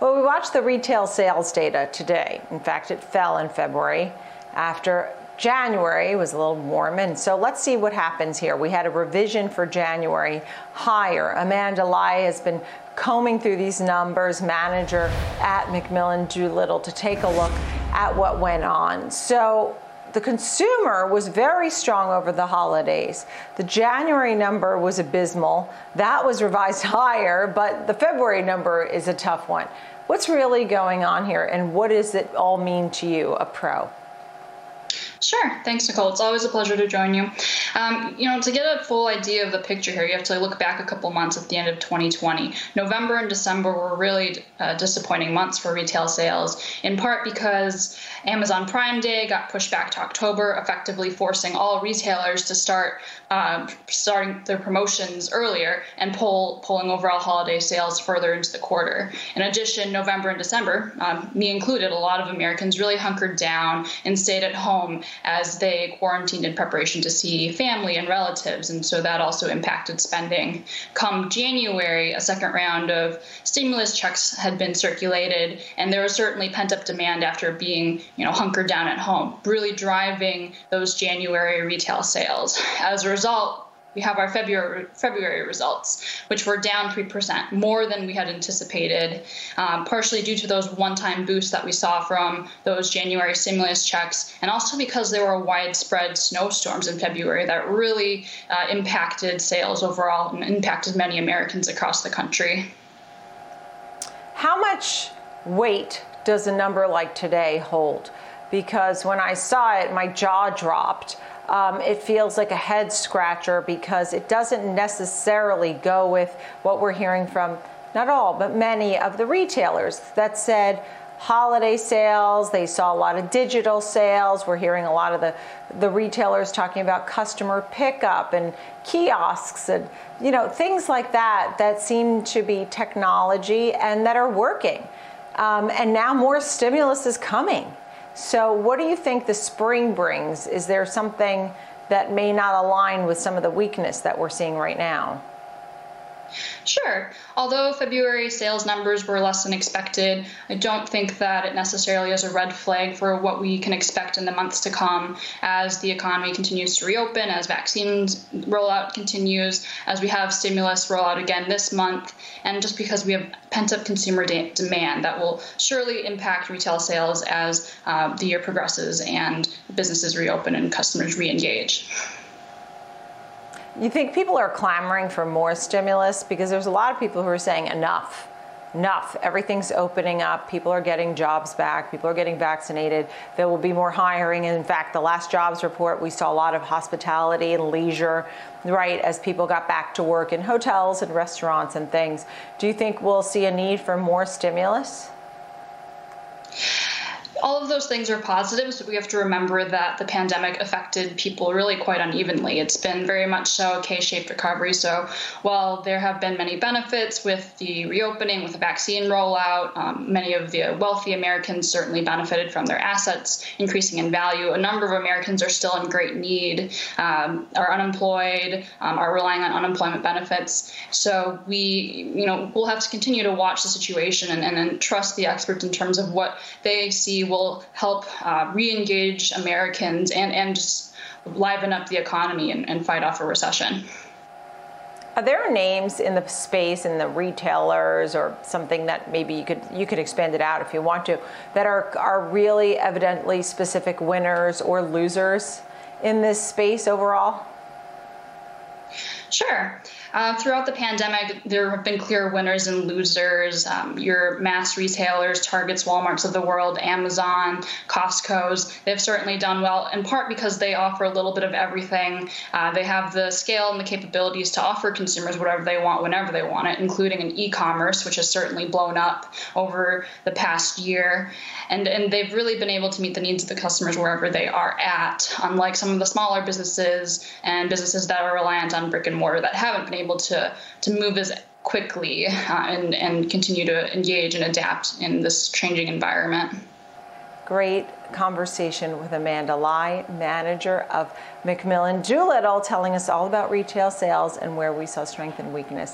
Well, we watched the retail sales data today. In fact, it fell in February after January was a little warm, and so let's see what happens here. We had a revision for January higher. Amanda Lai has been combing through these numbers, manager at McMillan Doolittle, to take a look at what went on. So the consumer was very strong over the holidays. The January number was abysmal. That was revised higher, but the February number is a tough one. What's really going on here, and what does it all mean to you, a pro? Sure. Thanks, Nicole. It's always a pleasure to join you. Um, you know, to get a full idea of the picture here, you have to look back a couple months at the end of 2020. November and December were really uh, disappointing months for retail sales, in part because Amazon Prime Day got pushed back to October, effectively forcing all retailers to start um, starting their promotions earlier and pull pulling overall holiday sales further into the quarter. In addition, November and December, um, me included, a lot of Americans really hunkered down and stayed at home as they quarantined in preparation to see family and relatives, and so that also impacted spending. Come January, a second round of stimulus checks had been circulated, and there was certainly pent up demand after being, you know, hunkered down at home, really driving those January retail sales. As a result, we have our February February results, which were down three percent, more than we had anticipated, um, partially due to those one-time boosts that we saw from those January stimulus checks, and also because there were widespread snowstorms in February that really uh, impacted sales overall and impacted many Americans across the country. How much weight does a number like today hold? Because when I saw it, my jaw dropped um, it feels like a head scratcher because it doesn't necessarily go with what we're hearing from not all, but many of the retailers that said holiday sales. They saw a lot of digital sales. We're hearing a lot of the, the retailers talking about customer pickup and kiosks and you know things like that that seem to be technology and that are working. Um, and now more stimulus is coming. So, what do you think the spring brings? Is there something that may not align with some of the weakness that we're seeing right now? Sure. Although February sales numbers were less than expected, I don't think that it necessarily is a red flag for what we can expect in the months to come as the economy continues to reopen, as vaccines rollout continues, as we have stimulus rollout again this month, and just because we have pent up consumer de- demand that will surely impact retail sales as uh, the year progresses and businesses reopen and customers re engage. You think people are clamoring for more stimulus? Because there's a lot of people who are saying enough, enough. Everything's opening up. People are getting jobs back. People are getting vaccinated. There will be more hiring. And in fact, the last jobs report, we saw a lot of hospitality and leisure, right, as people got back to work in hotels and restaurants and things. Do you think we'll see a need for more stimulus? All of those things are positives, but we have to remember that the pandemic affected people really quite unevenly. It's been very much so a K shaped recovery. So while there have been many benefits with the reopening, with the vaccine rollout, um, many of the wealthy Americans certainly benefited from their assets increasing in value. A number of Americans are still in great need, um, are unemployed, um, are relying on unemployment benefits. So we, you know, we'll have to continue to watch the situation and, and, and trust the experts in terms of what they see will help uh, re-engage Americans and and just liven up the economy and, and fight off a recession. Are there names in the space in the retailers or something that maybe you could you could expand it out if you want to that are are really evidently specific winners or losers in this space overall? Sure. Uh, throughout the pandemic, there have been clear winners and losers. Um, your mass retailers, Targets, Walmarts of the world, Amazon, Costco's, they've certainly done well, in part because they offer a little bit of everything. Uh, they have the scale and the capabilities to offer consumers whatever they want whenever they want it, including an e commerce, which has certainly blown up over the past year. And, and they've really been able to meet the needs of the customers wherever they are at, unlike some of the smaller businesses and businesses that are reliant on brick and mortar that haven't been able to to move as quickly uh, and and continue to engage and adapt in this changing environment. Great conversation with Amanda Lai, manager of McMillan Doolittle, telling us all about retail sales and where we saw strength and weakness.